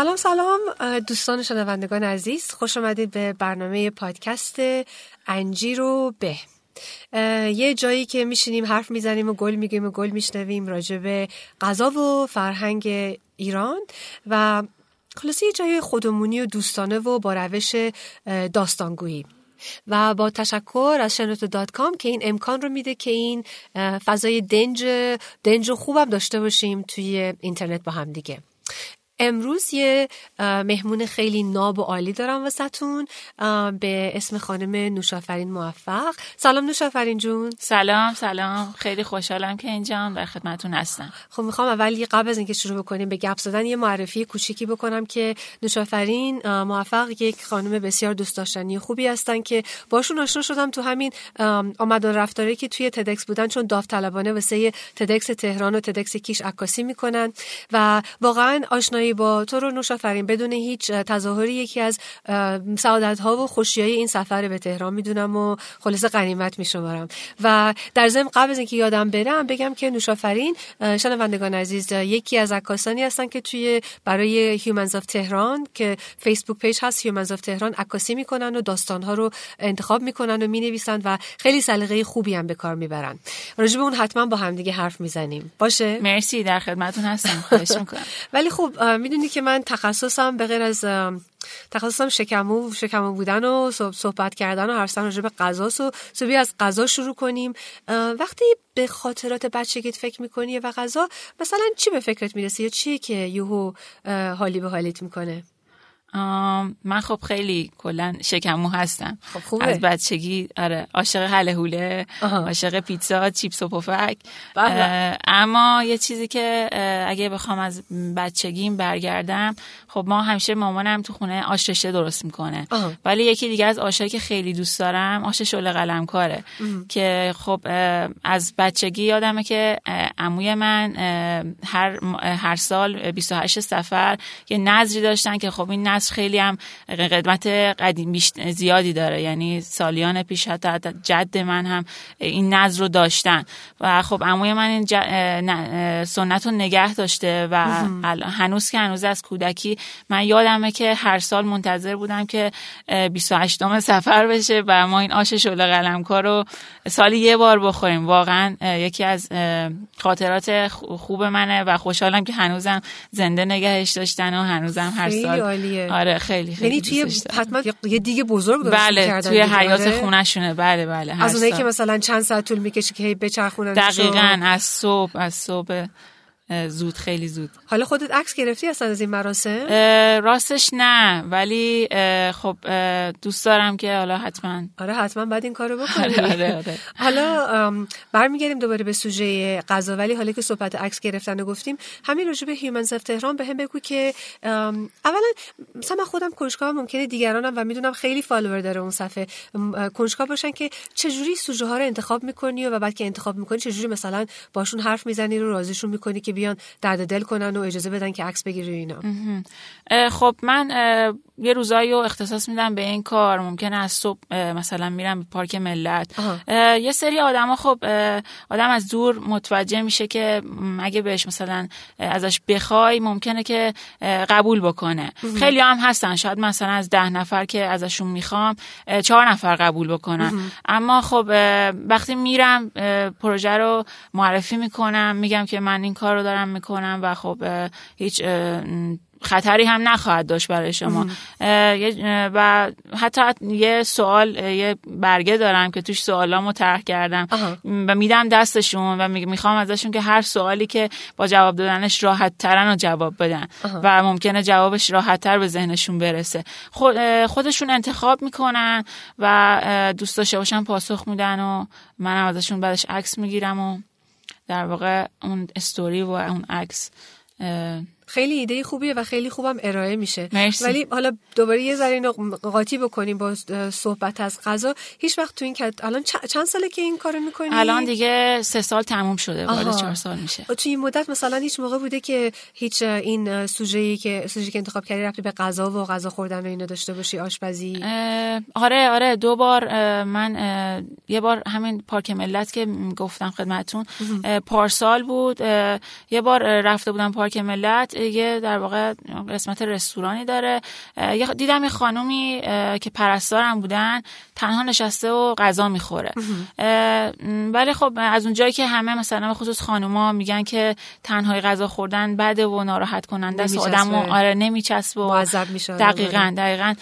سلام سلام دوستان شنوندگان عزیز. خوش آمدید به برنامه پادکست انجیر و به. یه جایی که میشینیم حرف می‌زنیم و گل میگیم و گل میشنویم راجع به غذا و فرهنگ ایران و خلاصه یه جای خودمونی و دوستانه و با روش داستانگویی. و با تشکر از شنوتو دات کام که این امکان رو میده که این فضای دنج دنج خوبم داشته باشیم توی اینترنت با هم دیگه. امروز یه مهمون خیلی ناب و عالی دارم واسهتون به اسم خانم نوشافرین موفق. سلام نوشافرین جون. سلام سلام. خیلی خوشحالم که اینجا در خدمتون هستم. خب می‌خوام اول یه قبل از اینکه شروع بکنیم به گپ زدن یه معرفی کوچیکی بکنم که نوشافرین موفق یک خانم بسیار دوست داشتنی خوبی هستن که باشون آشنا شدم تو همین آمد و رفتاری که توی TEDx بودن چون داوطلبانه واسه TEDx تهران و TEDx کیش عکاسی می‌کنن و واقعا آشنایی با تو رو نوشافرین بدون هیچ تظاهری یکی از سعادت ها و خوشی های این سفر به تهران می‌دونم و خلاصه غنیمت میشمارم. و در ضمن قبل از اینکه یادم برم بگم که نوشافرین شنوندگان عزیز یکی از عکاسانی هستن که توی برای Humans of Tehran که Facebook page هست Humans of Tehran عکاسی می‌کنن و داستان ها رو انتخاب می‌کنن و می‌نویسن و خیلی سلیقه خوبی هم به کار می‌برن. راجع به اون حتما با هم دیگه حرف می‌زنیم. باشه؟ مرسی در خدمتتون هستم. خواهش می‌کنم. ولی خب می‌دونی که من تخصصم به غیر از تخصصم شکمو شکمو بودن و صحبت کردن و حرف راجع به غذا و صبحی از غذا شروع کنیم. وقتی به خاطرات بچگیت فکر می‌کنی و غذا مثلا چی به فکرت می‌رسه یا چیه که یهو حالی به حالیت می‌کنه؟ من خب خیلی کلا شکمو هستم. خب خوبه. از بچگی آره عاشق حله حوله عاشق پیتزا چیپس و پفک. اما یه چیزی که اگه بخوام از بچگیم برگردم خب ما همیشه مامانم تو خونه آش رشته درست می‌کنه. ولی یکی دیگه از آشایی که خیلی دوست دارم آش شله قلم کاره که خب از بچگی یادمه که عموی من هر هر سال 28 سفر یه نظری داشتن که خب این نظر خیلی هم قدمت قدیم زیادی داره. یعنی سالیان پیش حتی جد من هم این نظر رو داشتن. و خب عموی من این سنت رو نگه داشته و هنوز که هنوز از کودکی من یادمه که هر سال منتظر بودم که 28 سفر بشه و ما این آش شله قلمکار رو سالی یه بار بخوریم. واقعا یکی از خاطرات خوب منه و خوشحالم که هنوزم زنده نگهش داشتن و هنوزم هر سال. آره خیلی خیلی یعنی توی حتما یه دیگه بزرگ درست بله کردن توی حیات آره؟ خونهشونه بله بله از اونایی که. مثلا چند ساعت طول می‌کشه که هی بچرخونن دقیقا از صبح از صبح زود خیلی زود. حالا خودت عکس گرفتی اصلا از این مراسم؟ راستش نه ولی خب دوست دارم که حالا حتما. آره حتما بعد این کارو بکنی. آره آره آره. حالا برمیگردیم دوباره به سوژه غذا ولی حالا که صحبت عکس گرفتن و گفتیم همین راجع به Humans of Tehran به هم بگو که اولا مثلا من خودم کنجکاو ممکنه دیگرانم و می‌دونم خیلی follower داره اون صفحه. کنجکاو باشن که چجوری سوژه ها رو انتخاب می‌کنی و بعد که انتخاب می‌کنی چجوری مثلا باشون حرف می‌زنی رو راضیشون می‌کنی که بیان درد دل کنن و اجازه بدن که عکس بگیری اینا. خب من یه روزایی رو اختصاص میدم به این کار. ممکنه از صبح اه، مثلا میرم به پارک ملت. اه، یه سری آدما خب اه، آدم از دور متوجه میشه که م، اگه بهش مثلا اه، ازش بخوای ممکنه که اه، قبول بکنه. خیلی هم هستن. شاید مثلا از ده نفر که ازشون می‌خوام اه، چهار نفر قبول بکنن. اما خب اه، وقتی میرم اه، پروژه رو معرفی می‌کنم میگم که من این کار رو دارم می‌کنم و خب اه، هیچ اه، خطری هم نخواهد داشت برای شما. و حتی یه سوال یه برگه دارم که توش سوالامو طرح کردم. و میدم دستشون و می- می‌خوام ازشون که هر سوالی که با جواب دادنش راحت ترن و جواب بدن. و ممکنه جوابش راحت تر به ذهنشون برسه. خودشون انتخاب می‌کنن و دوست داشته باشن پاسخ میدن و منم ازشون بعدش عکس می‌گیرم و در واقع اون استوری و اون عکس خیلی ایده خوبیه و خیلی خوبم ارائه میشه. مرسی. ولی حالا دوباره یه ذره اینو قاطی بکنیم با صحبت از غذا. هیچ وقت تو این کت الان چند ساله که این کارو می‌کنی؟ الان دیگه سه سال تموم شده وارد چهار سال میشه. تو این مدت مثلا هیچ موقع بوده که هیچ این سوژه‌ای که سوژه که انتخاب کردی رفتی به غذا و غذا خوردن و اینا داشته باشی آشپزی؟ آره آره. دو بار من یه بار همین پارک ملت که گفتم خدمتتون پارسال بود. یه بار رفته بودم پارک ملت. یه در واقع قسمت رستورانی داره. دیدم یه خانومی که پرستارم بودن. تنها نشسته و غذا می‌خوره. ولی خب از اونجایی که همه مثلا خصوص خانوما میگن که تنهای غذا خوردن بده و ناراحت کننده است آدم آره نمیچسبه و میشه دقیقا دقیقا.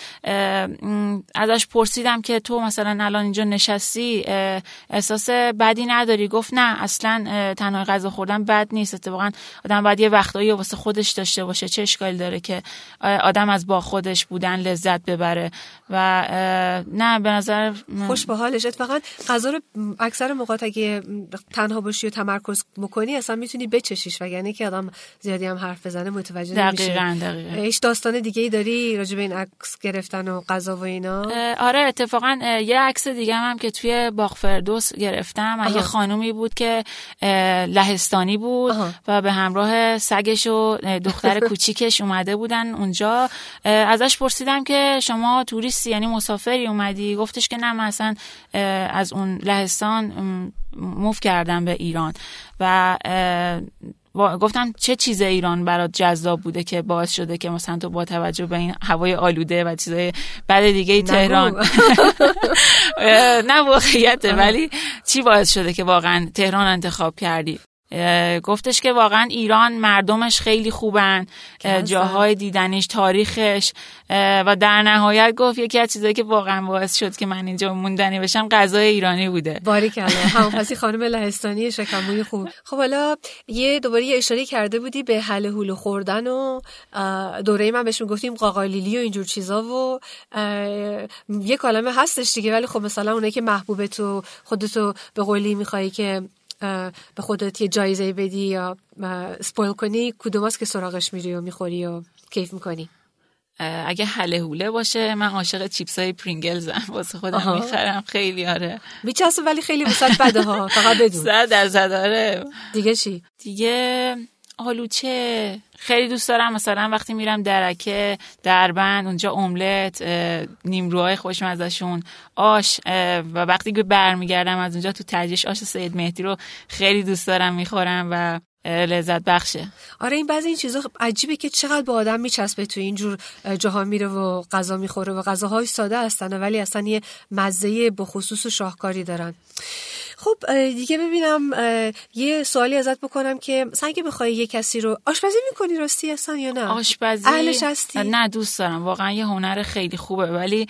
ازش پرسیدم که تو مثلا الان اینجا نشستی احساس بدی نداری؟ گفت نه اصلا تنهای غذا خوردن بد نیست. اتفاقا آدم باید یه وقتایی واسه خودش داشته باشه. چه اشکالی داره که آدم از با خودش بودن لذت ببره؟ و نه به نظر خوش به حالش. اتفاقا غذا رو اکثر موقع اگه تنها باشی و تمرکز بکنی اصلا می‌تونی بچشیش وگرنه که آدم زیادی هم حرف بزنه متوجه نمیشه. دقیقاً دقیقاً. هیچ داستان دیگه ای داری راجع به این عکس گرفتن و غذا و اینا؟ آره اتفاقا یه عکس دیگه هم که توی باغ فردوس گرفتم یه خانومی بود که لهستانی بود آها. و به همراه سگش و دختر کوچیکش اومده بودن اونجا. ازش پرسیدم که شما توریستی یعنی مسافری اومدی؟ گفتش که نه من اصلا از اون لهستان موف کردم به ایران و گفتم چه چیز ایران برات جذاب بوده که باعث شده که مثلا تو با توجه به این هوای آلوده و چیزای بعد دیگه تهران. نه واقعیته ولی چی باعث شده که واقعا تهران انتخاب کردی؟ گفتش که واقعا ایران مردمش خیلی خوبن جاهای دیدنش تاریخش و در نهایت گفت یکی از چیزایی که واقعا باعث شد که من اینجا موندنی بشم غذای ایرانی بوده. باریکلا همون پسی خانم لهستانی شکموی خوب. خب حالا یه دوباره یه اشاره کرده بودی به حل هولو خوردن و دوره من بهش می‌گفتیم قاقالیلی و اینجور چیزا و یه کلمه هستش دیگه ولی خب مثلا اونایی که محبوب تو خودتو به قولی میخوایی که به خودت یه جایزه بدی یا سپویل کنی کدوم که سراغش میری و می‌خوری و کیف می‌کنی؟ اگه حله هوله باشه من عاشق چیپس های پرینگلزم واسه خودم می‌خرم. خیلی آره. میچسبه ولی خیلی وسط بده ها فقط بدون. صد درصد آره. دیگه چی؟ دیگه آلوچه. خیلی دوست دارم. مثلا وقتی میرم درکه دربند اونجا املت نیمروهای خوشمزشون آش و وقتی که برمیگردم از اونجا تو تجیش آش سید مهدی رو خیلی دوست دارم می‌خورم و لذت بخشه. آره این بعضی این چیزا عجیبه که چقدر با آدم میچسبه تو اینجور جاها میره و غذا می‌خوره و غذاهای ساده هستن ولی اصلا یه مزه بخصوص و شاهکاری دارن. خب دیگه ببینم یه سوالی ازت بکنم که مثلا اگه بخوای یه کسی رو آشپزی می‌کنی راستی اصلا یا نه؟ آشپزی؟ اهلش هستی نه دوست دارم. واقعا یه هنر خیلی خوبه ولی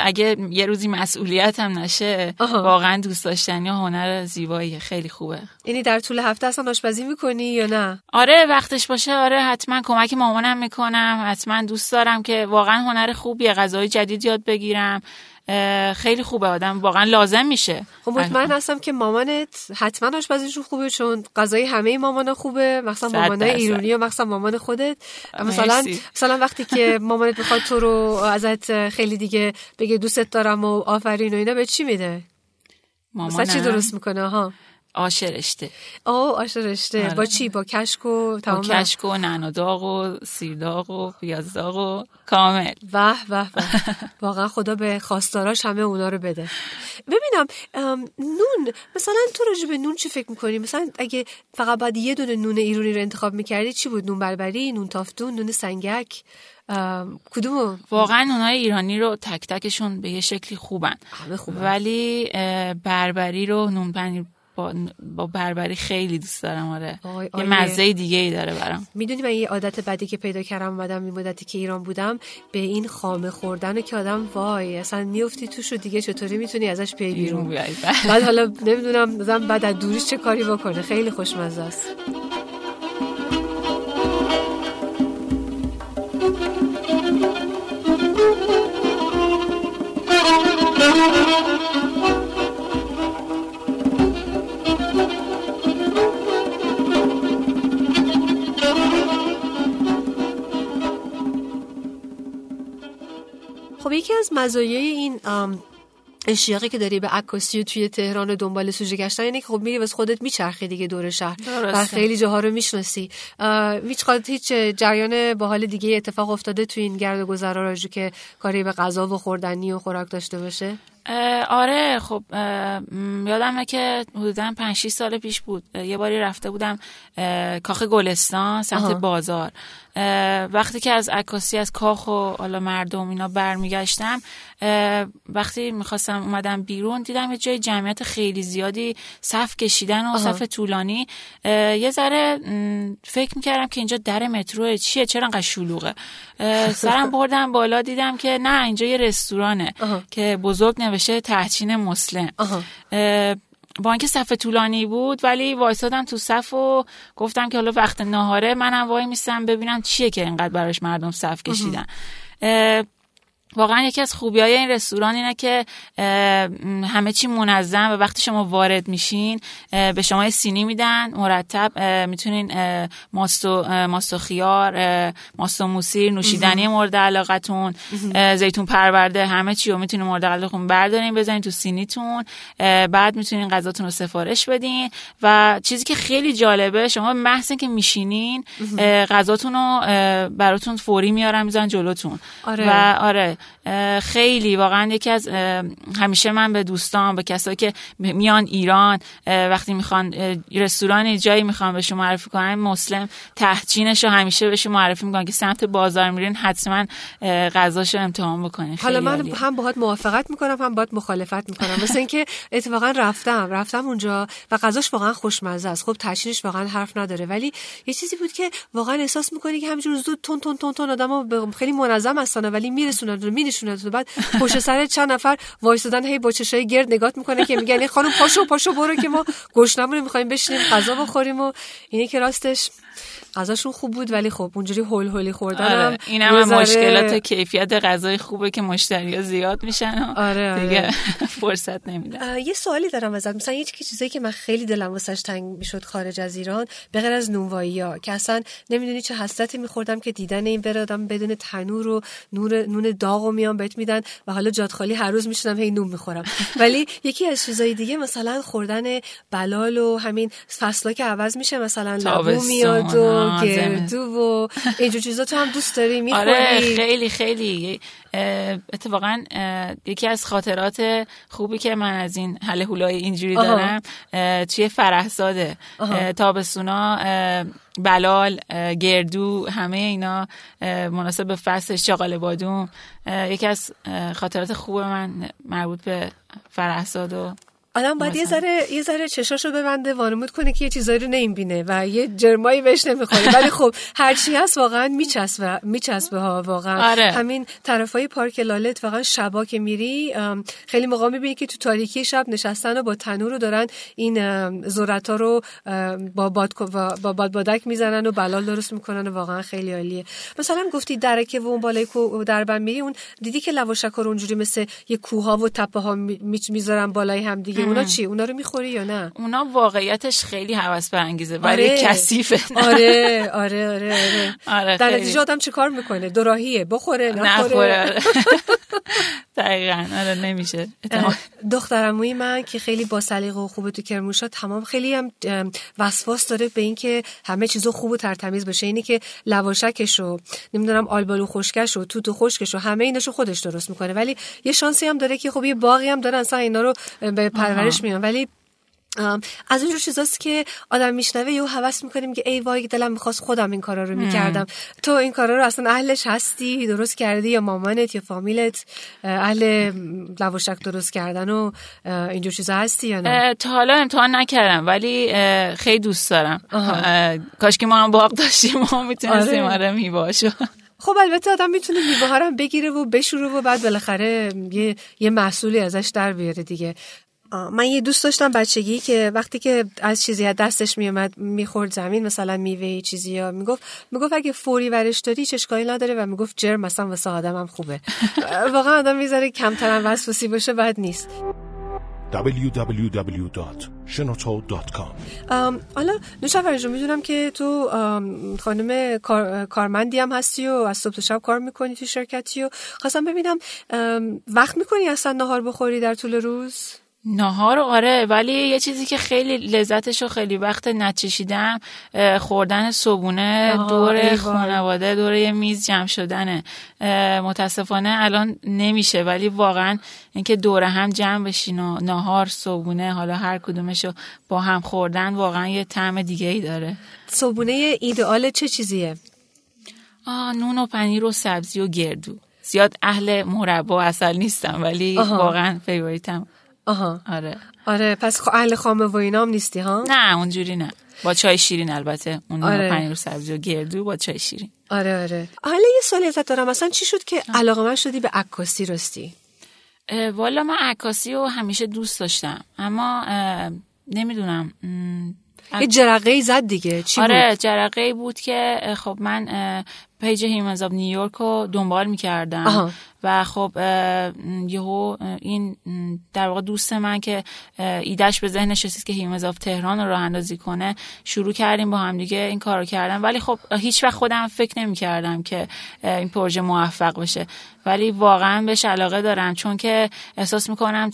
اگه یه روزی مسئولیت هم نشه آها. واقعا دوست داشتنی هنر زیبایی خیلی خوبه. یعنی در طول هفته اصلا آشپزی می‌کنی یا نه؟ آره وقتش باشه. آره حتما کمک مامانم می‌کنم. حتما دوست دارم که واقعا هنر خوبیه غذای جدید یاد بگیرم. خیلی خوبه آدم واقعا لازم میشه. خب مطمئن هستم که مامانت حتما آشپزیشون خوبه چون غذای همه مامان خوبه مثلا مامانای. ایرانی و مثلا مامان خودت. مثلا. مثلا وقتی که مامانت بخواد تو رو ازت خیلی دیگه بگه دوستت دارم و آفرین و اینا به چی میده؟ مثلا چی مامانم. درست می‌کنه؟ ها آش رشته. آه آش رشته. آره. با چی؟ با کشک و با تمام؟ کشک و نعنا داغ و سیر داغ و پیاز داغ و کامل. وح وح وح. واقعا خدا به خواستاراش همه اونا رو بده. ببینم نون مثلا تو راجع به نون چی فکر می‌کنی؟ مثلا اگه فقط بعد یه دونه نون ایرانی رو انتخاب می‌کردی چی بود؟ نون بربری نون تافتون نون سنگک؟ ام، کدومو واقعا اونای ایرانی رو تک تکشون به یه شکلی خوبن. ولی بربری رو نون پنیر با, با بربری خیلی دوست دارم آره. آی، یه. مزه دیگه ای داره برام. می‌دونی من یه عادت بدی که پیدا کردم اومدم این مدتی که ایران بودم به این خامه خوردن که آدم وای اصلا میفتی توش و دیگه چطوری می‌تونی ازش پی بیرون؟ بیای بعد حالا نمی‌دونم بعد از دوریش چه کاری بکنه؟ خیلی خوشمزه است. از مزایای این اشتیاقی که داری به عکاسی و توی تهران و دنبال سوژه گشتن یعنی که خب میری واسه خودت میچرخی دیگه دور شهر. و خیلی جاها رو می‌شناسی. هیچ هیچ جریان باحال دیگه اتفاق افتاده تو این گرد و گذرا راجو که کاری به غذا و خوردنی و خوراک داشته باشه؟ آره خب یادمه که حدودا 5 6 سال پیش بود. یه باری رفته بودم کاخ گلستان سمت بازار. وقتی که از عکاسی از کاخ و حالا مردم اینا برمیگشتم وقتی می‌خواستم اومدم بیرون دیدم یه جای جمعیت خیلی زیادی صف کشیدن و صف طولانی. یه ذره فکر می‌کردم که اینجا در مترو چیه چرا انقدر شلوغه. سرم بردم بالا دیدم که نه اینجا یه رستورانه که بزرگ نوشته تحچین مسلم. با اینکه صف طولانی بود ولی وایسادم تو صف و گفتم که حالا وقت نهاره منم وای میستم ببینم چیه که اینقدر براش مردم صف کشیدن. واقعا یکی از خوبی های این رستوران اینه که همه چی منظم و وقتی شما وارد میشین به شما سینی میدن مرتب می‌تونین ماست و, ماست خیار ماست و موسیر نوشیدنی مورد علاقتون زیتون پرورده همه چی رو می‌تونین مورد علاقتون بردارین بزنین تو سینیتون بعد می‌تونین غذاتون رو سفارش بدین. و چیزی که خیلی جالبه شما محض که میشینین غذاتون رو براتون فوری میارن میزن جلوتون. آره. و آره خیلی واقعا یکی از همیشه من به دوستان به کسایی که میان ایران وقتی می‌خوان رستوران جایی می‌خوان بهشون معرفی کنن مسلم تحچینش رو همیشه بهشون معرفی می‌کنن که سمت بازار میرین حتما غذاشو امتحان بکنین. حالا من هم باهات موافقت می‌کنم هم باهات مخالفت می‌کنم. مثل اینکه اتفاقا رفتم رفتم اونجا و غذاش واقعا خوشمزه است. خب تحچینش واقعا حرف نداره. ولی یه چیزی بود که واقعا احساس می‌کنی که همینجور زود تون تون تون تون آدمو خیلی منظم هستن ولی میرسونن. میرسونه تو بعد پشت سر چند نفر وایسادن هی با چشای گرد نگات می‌کنه که میگن خانم پاشو پاشو برو که ما گشنمون می‌خوایم بشینیم غذا بخوریم و اینه که راستش غذاشون خوب بود ولی خب اونجوری هول هولی خوردن آره. این هم, هم مشکلات کیفیت غذای خوبه که مشتری زیاد میشن آره, آره. دیگه فرصت نمیدن یه سوالی دارم ازت مثلا یه چیزایی که من خیلی دلم واسش تنگ می‌شد خارج از ایران به غیر از نونوایی ها که اصلا نمی‌دونی چه حسرتی میخوردم که دیدن این برادم بدون تنور و نور نون داغو میان بهت میدن و حالا جاد خالی هر روز میشنم هی نون می‌خورم ولی یکی از چیزای دیگه مثلا خوردن بلال و همین فصلا که عوض میشه مثلا لبو میاد و گردو و اینجور چیزا تو هم دوست داری می‌خوری آره خیلی خیلی. اتفاقا یکی از خاطرات خوبی که من از این حل هولای اینجوری دارم توی فرهزاده. تابستونا بلال گردو همه اینا مناسب به فصل شاغال بادوم. یکی از خاطرات خوب من مربوط به فرهزاد و آدم باید یه ذره یه ذره چشاشو ببنده وانمود کنه که یه چیزایی رو نمی‌بینه و یه جرمایی بهش نمی‌خوره. ولی خب هر چی هست واقعا میچسبه میچسبه ها واقعا. آره. همین طرفای پارک لالت واقعا شبا که میری خیلی موقع می‌بینی که تو تاریکی شب نشستن و با تنور رو دارن این ذرتا رو با باد با باد بادک می‌زنن و بلال درست می‌کنن و واقعا خیلی عالیه. مثلا گفتی درکه و اون بالای کو دربن میری اون دیدی که لواشک رو اونجوری مثل یه کوها و تپه ها می‌ذارن بالای هم دیگه؟ اونا چی؟ اونا رو می‌خوری یا نه؟ اونا واقعیتش خیلی حواس برانگیزه ولی آره. کثیفه. آره آره آره آره, آره در نتیجه آدم چیکار می‌کنه؟ دوراهیه. بخوره نخوره. آره. دقیقا. آره نمیشه. دخترموی من که خیلی با سلیقه و خوبه تو کرموشا تمام خیلی هم وسواس داره به اینکه همه چیزو خوب و ترتمیز بشه. اینی که لواشکش رو نمی‌دونم آلبالو خشکش و توت و خشکش و همه ایناشو خودش درست می‌کنه. ولی یه شانسی هم داره که خب یه باقی هم داره اصلا اینا رو به پرورش میان ولی از اونجور چیزاست که آدم میشنوه یه حوس می‌کنیم که ای وای دلم می‌خواست خودم این کارا رو می‌کردم. تو این کارا رو اصلا اهلش هستی درست کردی یا مامانت یا فامیلت؟ اهل لواشک درست کردن و اینجور چیزا هستی یا نه؟ تا حالا امتحان نکردم ولی خیلی دوست دارم. کاش که ما هم باق داشتیم و می‌تونستیم آره, آره میباشو خب البته آدم می‌تونه میوه هم بگیره و بشوره و بعد بالاخره یه یه محصولی ازش در بیاره دیگه. من یه دوست داشتم بچگی که وقتی که از چیزی از دستش میومد می‌خورد زمین مثلا میوه چیزی یا می‌گفت می‌گفت اگه فوری ورش داری چه اشکالی نداره و می‌گفت جرم مثلا واسه آدمم خوبه. واقعا آدم می‌ذاره کمتر وسواسی باشه بعد نیست. www.shenoto.com حالا نوشا جو می‌دونم که تو خانم کارمندی هم هستی و از صبح تا شب کار می‌کنی تو شرکتی و خواستم ببینم وقت می‌کنی اصلا نهار بخوری در طول روز؟ نهار آره ولی یه چیزی که خیلی لذتش رو خیلی وقت نچشیدم خوردن صبونه دور خانواده دور یه میز جمع شدنه. متاسفانه الان نمیشه ولی واقعا اینکه دور هم جمع بشین و نهار صبونه حالا هر کدومشو با هم خوردن واقعا یه طعم دیگه ای داره. صبونه ایدئال چه چیزیه؟ آه نون و پنیر و سبزی و گردو. زیاد اهل مربا و اصل نیستم ولی واقعا فیوریتم آها. آره. آره پس اهل خامه و اینام نیستی ها؟ نه اونجوری نه. با چای شیرین البته. اون آره. پنیر و سبزی و گردو با چای شیرین. آره آره. حالا یه سوالی ازت دارم. مثلا چی شد که علاقه من شدی به عکاسی راستی؟ والا من عکاسی رو همیشه دوست داشتم. اما نمی‌دونم. یه جرقه زد دیگه. چی آره بود؟ جرقه بود که خب من page Humans of New York رو دنبال می‌کردم. و خب یهو این در واقع دوست من که ایدش به ذهنش رسید که Humans of Tehran رو راه اندازی کنه شروع کردیم با هم دیگه این کارو کردن. ولی خب هیچ وقت خودم فکر نمی کردم که این پروژه موفق بشه. ولی واقعا بهش علاقه دارم. چون که احساس می‌کنم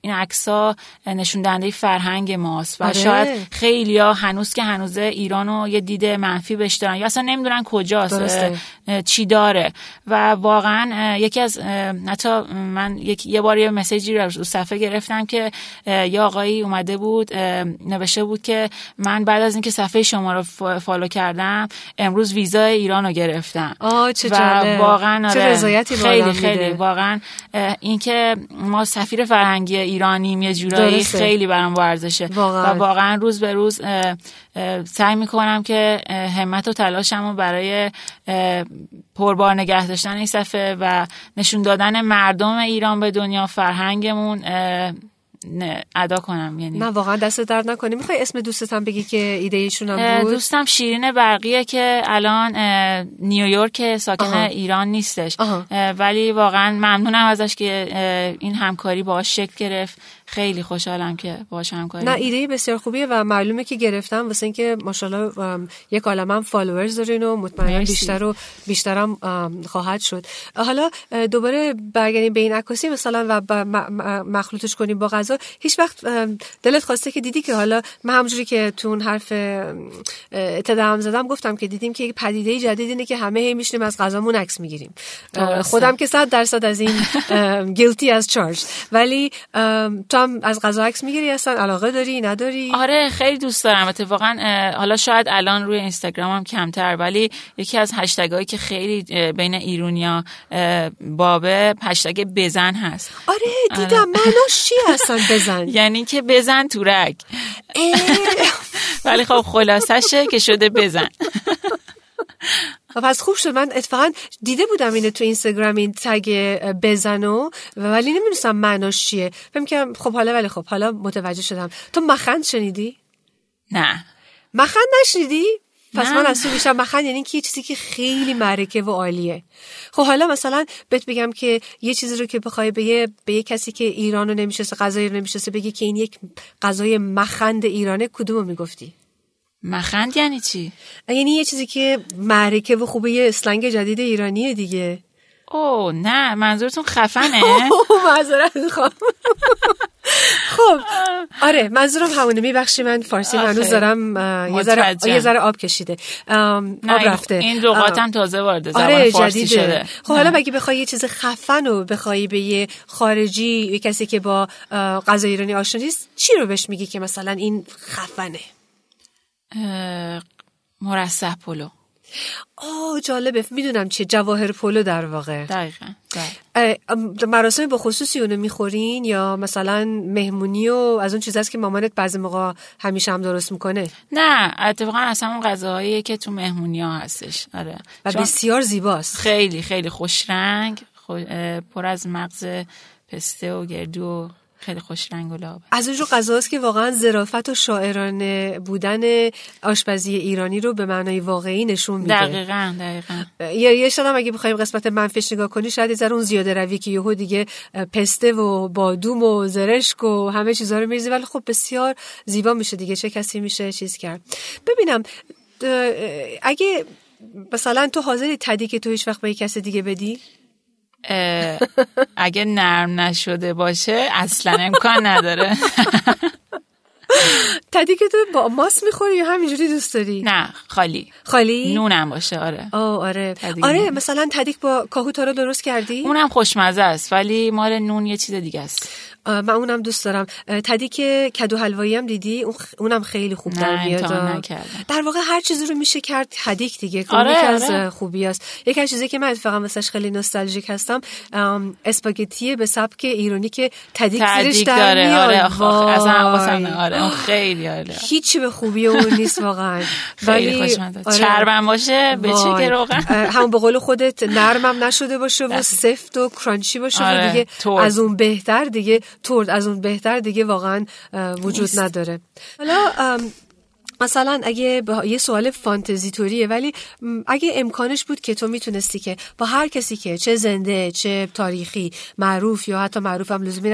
این عکسا نشون دهنده فرهنگ ماست و آره. شاید خیلیا هنوز که هنوز ایرانو یه دید منفی بهش دارن. یا اصلا نمی‌دونن کجاست چی داره. و واقعا یکی از حتی من یک یه بار یه مسیجی رو صفحه گرفتم که یه آقایی اومده بود نوشته بود که من بعد از اینکه صفحه شما رو فالو کردم امروز ویزا ایران رو گرفتم. آه چه و واقعا چه رضایتی خیلی خیلی. واقعا اینکه ما سفیر فرهنگی ایرانیم یه جورایی خیلی برام ورزشه. و واقعا. روز به روز سعی می‌کنم که همت و تلاشم رو برای پربار نگه داشتن این صفحه و نشون دادن مردم ایران به دنیا فرهنگمون ادا کنم یعنی. نه واقعا دست درد نکنی می‌خوای اسم دوستت هم بگی که ایده ایشون هم بود؟ دوستم شیرین برقیه که الان نیویورک ساکن آها. ایران نیستش. ولی واقعا ممنونم ازش که این همکاری باهاش شکل گرفت. خیلی خوشحالم که باهاش همکاری نه ایده بسیار خوبیه و معلومه که گرفتم. واسه اینکه ماشاءالله یک عالمه فالوورز دارین و مطمئنا بیشتر و بیشترم خواهد شد. حالا دوباره برگردیم به این عکاسی. مثلا و مخلوطش کنیم با غذا. هیچ وقت دلت خواسته که دیدی که حالا من همونجوری که تو اون حرف ابتدا زدم گفتم که دیدیم که پدیده جدید اینه که همه هی میشنیم از غذامون عکس می‌گیریم. خودم که 100 درصد از این گیلتی از چارج ولی هم از غذا عکس می‌گیری اصلا علاقه داری نداری؟ آره خیلی دوست دارم. اتفاقا حالا شاید الان روی اینستاگرامم کمتر ولی یکی از هشتگایی که خیلی بین ایرونیا بابه هشتگ بزن هست. آره دیدم. آره. معناش چی اصلا بزن؟ یعنی که بزن تورک ولی خب خلاصشه که شده بزن. پس خوب شد. من اتفاقا دیده بودم اینه تو اینستاگرام این تگ بزنو ولی نمی‌دونستم معناش چیه. فهم که خب حالا ولی خب حالا متوجه شدم. تو مخند شنیدی؟ نه. مخند نشنیدی؟ پس من از تو بیشتر مخند یعنی که یه چیزی که خیلی معرکه و عالیه. خب حالا مثلا بهت بگم که یه چیزی رو که بخوای به یه, به یه کسی که ایران رو نمیشسته غذای رو بگی که این یک غذای مخند ایرانه کدومو می‌گفتی؟ مخند یعنی چی؟ یعنی یه چیزی که معرکه و خوبه یه اسلنگ جدید ایرانیه دیگه. او نه منظورتون خفنه؟ معذرت می‌خوام. خب آره منظورم همونه. میبخشی من فارسی هنوز دارم یه ذره یه ذره آب کشیده. آب رفته. این لغاتم تازه وارد زبان آره فارسی شده. خب حالا اگه بخوای یه چیز خفن و بخوای به یه خارجی یه کسی که با غذا ایرانی آشنا نیست چی رو بهش میگی که مثلا این خفنه؟ مرسح پلو. آه جالبه. می‌دونم چیه. جواهر پلو در واقع. دقیقا, مراسم با خصوصی اونو می‌خورین یا مثلا مهمونی و از اون چیز که مامانت بعضی موقع همیشه هم درست می‌کنه؟ نه اتفاقا اصلا اون غذاهایی که تو مهمونی ها هستش. آره. و بسیار زیباست. خیلی خیلی خوش رنگ پر از مغز پسته و گردو خیلی خوش رنگ و لعابه. از اونجور غذاست که واقعا ظرافت و شاعرانه بودن آشپزی ایرانی رو به معنای واقعی نشون میده. دقیقاً دقیقاً. یا یه شدم اگه بخوایم قسمت منفیش نگاه کنی شاید یه اون زیاده روی که یهو دیگه پسته و بادوم و زرشک و همه چیزا رو میریزی ولی خب بسیار زیبا میشه دیگه چه کسی میشه چیز کرد. ببینم اگه مثلا تو حاضری تدی که تو هیچ وقت به کسی دیگه بدی؟ اگه نرم نشده باشه اصلا امکان نداره. تدی که تو با ماس می‌خوری یا همینجوری دوست داری؟ نه خالی. خالی؟ نونم باشه آره. آه آره. آره مثلا تدیک با کاهو رو درست کردی؟ اونم خوشمزه است ولی مال نون یه چیز دیگه است. من اونم دوست دارم. تدی که کدو حلوایی هم دیدی؟ اونم خیلی خوب در میاد. در واقع هر چیزی رو میشه کرد تدیک دیگه. آره، یکی از آره. خوبی است یکی از چیزی که من اتفاقا واسش خیلی نوستالژیک هستم اسپاگتی به سبک ایرانی که تدیک زیرش در میاد. آره آره اون خیلی آره. هیچی به خوبی اون نیست واقعا. ولی آره. چربم باشه به چه که روغن؟ همون به قول خودت نرمم نشده باشه و سفت و کرانچی باشه آره. دیگه از اون بهتر دیگه. ترد از اون بهتر دیگه واقعا وجود نداره. حالا مثلا اگه یه سوال فانتزی توریه ولی اگه امکانش بود که تو می‌تونستی که با هر کسی که چه زنده چه تاریخی معروف یا حتی معروف هم لزومی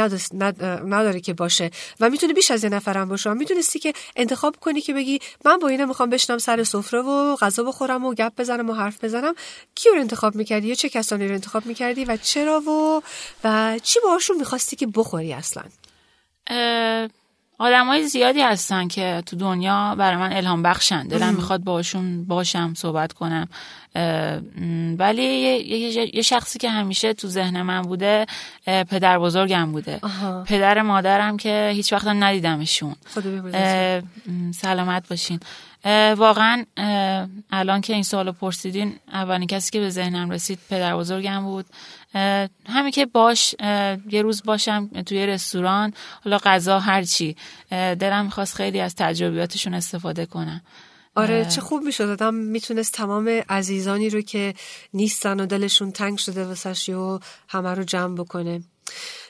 نداره که باشه و می‌تونه بیش از یه نفرم باشه می‌تونستی که انتخاب کنی که بگی من با اینا می‌خوام بشنم سر سفره و غذا بخورم و گپ بزنم و حرف بزنم. کی رو انتخاب می‌کردی؟ یا چه کسانی رو انتخاب می‌کردی؟ و چرا و و چی باهاشون می‌خواستی که بخوری اصلا؟ های زیادی هستن که تو دنیا برای من الهام بخشن. دلم می‌خواد باشون باشم صحبت کنم. ولی یه،, شخصی که همیشه تو ذهن من بوده پدر بزرگم بوده. پدر مادرم که هیچ وقتم ندیدمشون. سلامت باشین. واقعا الان که این سوالو پرسیدین اولین کسی که به ذهنم رسید پدر بزرگم بود. همین که باش یه روز باشم توی رستوران حالا غذا هرچی دلم می‌خواست خیلی از تجربیاتشون استفاده کنم. آره چه خوب می‌شد. آدم می‌تونست تمام عزیزانی رو که نیستن و دلشون تنگ شده واسش و همه رو جمع بکنه.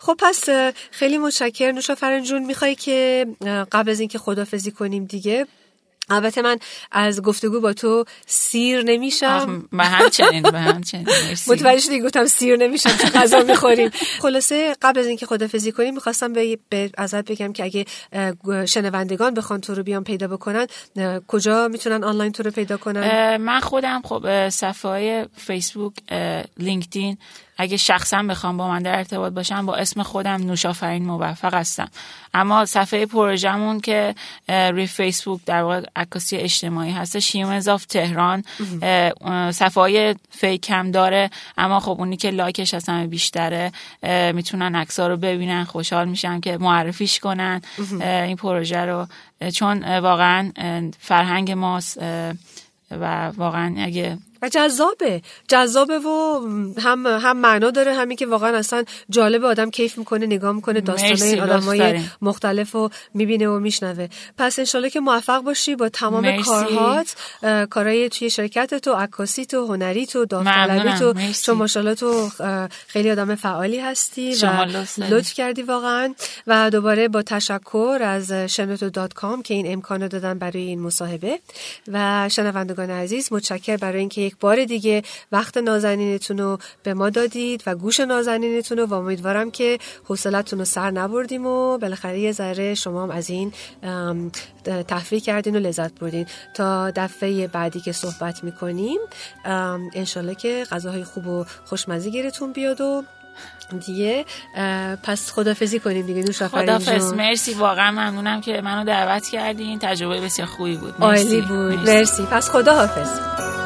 خب پس خیلی متشکر نوشا فرنجون می‌خوای که قبل از اینکه خدافزی کنیم دیگه البته من از گفتگو با تو سیر نمیشم. به همچنین به همچنین متوجه شدی گفتم سیر نمیشم چون غذا می‌خوریم. خلاصه قبل از اینکه خدافزی کنیم می‌خواستم به, به ازت بگم که اگه شنوندگان بخوان تو رو بیان پیدا بکنن کجا می‌تونن آنلاین تو رو پیدا کنن؟ من خودم خب صفحه های فیسبوک لینکدین اگه شخصا بخوام با من در ارتباط باشم با اسم خودم نوشافرین موفق هستم. اما صفحه پروژمون که روی فیسبوک در واقع عکاسی اجتماعی هستش Humans of Tehran صفحه های fake هم داره اما خب اونی که لایکش از همه بیشتره می‌تونن عکس‌ها رو ببینن خوشحال میشن که معرفیش کنن این پروژه رو. چون واقعا فرهنگ ماست و واقعا اگه و جذابه. جذابه و هم هم معنا داره همین که واقعا اصلا جالب آدم کیف می‌کنه نگاه می‌کنه داستانای آدمای مختلف رو می‌بینه و میشنوه. پس انشالله که موفق باشی با تمام کارهات کارهای توی شرکت تو عکاسی تو هنری تو داوطلبی تو چون ماشاءالله تو خیلی آدم فعالی هستی و لطف کردی واقعا. و دوباره با تشکر از شنوتو دات کام که این امکان دادن برای این مصاحبه. و شنوندگان عزیز متشکر برای اینکه یک بار دیگه وقت نازنینتون رو به ما دادید و گوش نازنینتون رو و امیدوارم که حوصلتون رو سر نبردیم و بالاخره یه ذره شما هم از این تفریح کردین و لذت بردین. تا دفعه بعدی که صحبت می‌کنیم انشالله که غذاهای خوب و خوشمزی گیرتون بیاد و دیگه پس خدافزی کنیم دیگه نوش خدافز مرسی واقعا ممنونم که منو دعوت کردین. تجربه بسیار خوبی بود. مرسی. عالی بود. مرسی, مرسی. پس خداحافظ.